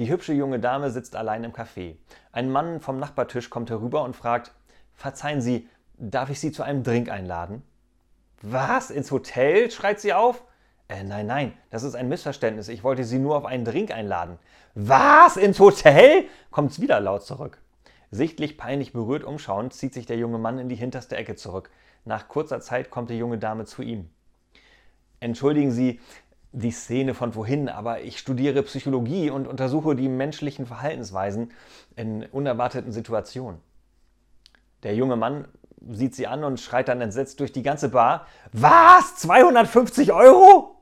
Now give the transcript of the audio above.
Die hübsche junge Dame sitzt allein im Café. Ein Mann vom Nachbartisch kommt herüber und fragt, Verzeihen Sie, darf ich Sie zu einem Drink einladen? Was? Ins Hotel? schreit sie auf. Äh, nein, nein, das ist ein Missverständnis. Ich wollte Sie nur auf einen Drink einladen. Was? Ins Hotel? kommt's wieder laut zurück. Sichtlich peinlich berührt umschauend zieht sich der junge Mann in die hinterste Ecke zurück. Nach kurzer Zeit kommt die junge Dame zu ihm. Entschuldigen Sie die Szene von wohin, aber ich studiere Psychologie und untersuche die menschlichen Verhaltensweisen in unerwarteten Situationen. Der junge Mann sieht sie an und schreit dann entsetzt durch die ganze Bar. Was? 250 Euro?